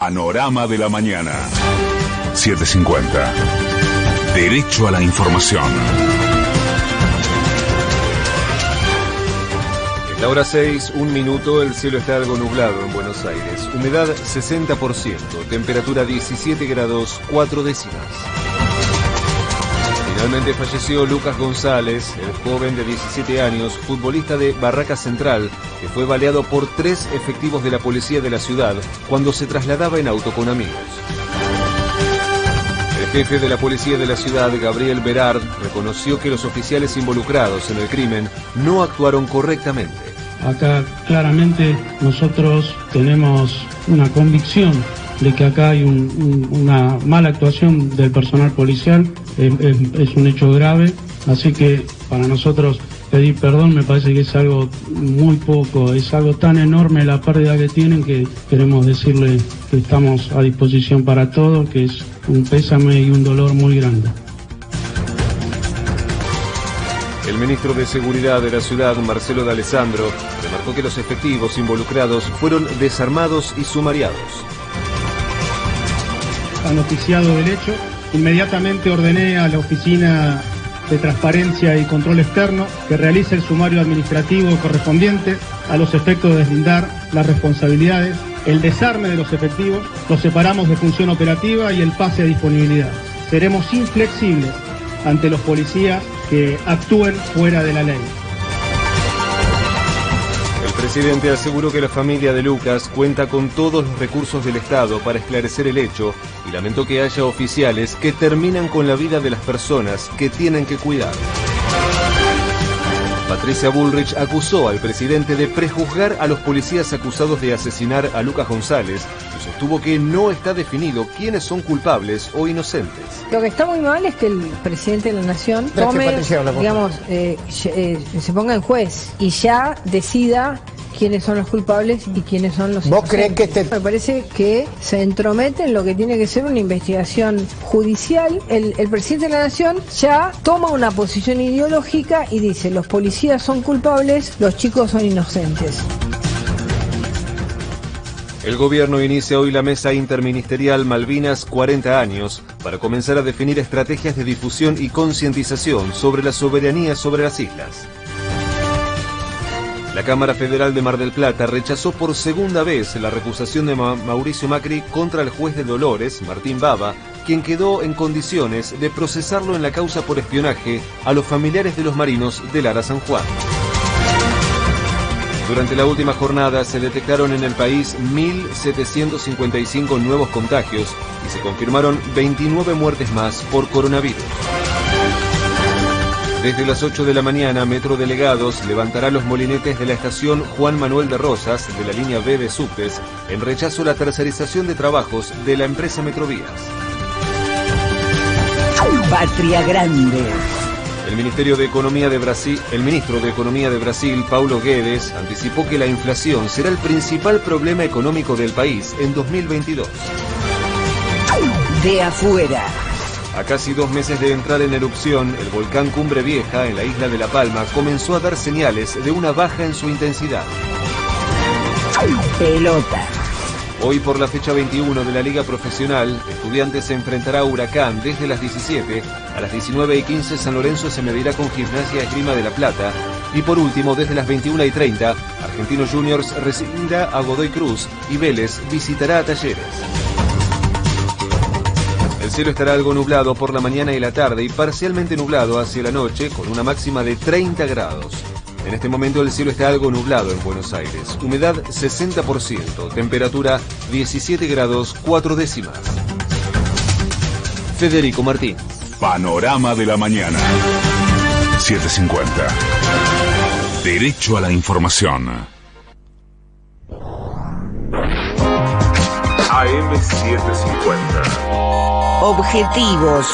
Panorama de la mañana. 750. Derecho a la información. En la hora 6, un minuto, el cielo está algo nublado en Buenos Aires. Humedad 60%, temperatura 17 grados 4 décimas. Finalmente falleció Lucas González, el joven de 17 años, futbolista de Barraca Central, que fue baleado por tres efectivos de la policía de la ciudad cuando se trasladaba en auto con amigos. El jefe de la policía de la ciudad, Gabriel Berard, reconoció que los oficiales involucrados en el crimen no actuaron correctamente. Acá claramente nosotros tenemos una convicción de que acá hay una mala actuación del personal policial, es, un hecho grave, así que para nosotros pedir perdón me parece que es algo muy poco, es algo tan enorme la pérdida que tienen que queremos decirle que estamos a disposición para todo, que es un pésame y un dolor muy grande. El ministro de Seguridad de la ciudad, Marcelo de Alessandro, remarcó que los efectivos involucrados fueron desarmados y sumariados noticiado del hecho. Inmediatamente ordené a la Oficina de Transparencia y Control Externo que realice el sumario administrativo correspondiente a los efectos de deslindar las responsabilidades, el desarme de los efectivos, los separamos de función operativa y el pase a disponibilidad. Seremos inflexibles ante los policías que actúen fuera de la ley. El presidente aseguró que la familia de Lucas cuenta con todos los recursos del Estado para esclarecer el hecho y lamentó que haya oficiales que terminan con la vida de las personas que tienen que cuidar. Patricia Bullrich acusó al presidente de prejuzgar a los policías acusados de asesinar a Lucas González y sostuvo que no está definido quiénes son culpables o inocentes. Lo que está muy mal es que el presidente de la Nación tome, digamos, eh, eh, se ponga en juez y ya decida quiénes son los culpables y quiénes son los ¿Vos crees que este... Me parece que se entromete en lo que tiene que ser una investigación judicial. El, el presidente de la Nación ya toma una posición ideológica y dice los policías son culpables, los chicos son inocentes. El gobierno inicia hoy la mesa interministerial Malvinas 40 años para comenzar a definir estrategias de difusión y concientización sobre la soberanía sobre las islas. La Cámara Federal de Mar del Plata rechazó por segunda vez la recusación de Mauricio Macri contra el juez de Dolores, Martín Baba, quien quedó en condiciones de procesarlo en la causa por espionaje a los familiares de los marinos del Ara San Juan. Durante la última jornada se detectaron en el país 1.755 nuevos contagios y se confirmaron 29 muertes más por coronavirus. Desde las 8 de la mañana, Metro Delegados levantará los molinetes de la estación Juan Manuel de Rosas de la línea B de subtes en rechazo a la tercerización de trabajos de la empresa Metrovías. Patria Grande. El Ministerio de Economía de Brasil, el ministro de Economía de Brasil, Paulo Guedes, anticipó que la inflación será el principal problema económico del país en 2022. De afuera. A casi dos meses de entrar en erupción, el volcán Cumbre Vieja, en la isla de La Palma, comenzó a dar señales de una baja en su intensidad. Pelota. Hoy por la fecha 21 de la Liga Profesional, Estudiantes se enfrentará a Huracán desde las 17. A las 19 y 15 San Lorenzo se medirá con Gimnasia Esgrima de la Plata. Y por último, desde las 21 y 30, Argentinos Juniors recibirá a Godoy Cruz y Vélez visitará a Talleres. El cielo estará algo nublado por la mañana y la tarde y parcialmente nublado hacia la noche con una máxima de 30 grados. En este momento el cielo está algo nublado en Buenos Aires. Humedad 60%, temperatura 17 grados 4 décimas. Federico Martín. Panorama de la mañana. 750. Derecho a la información. AM750. Objetivos,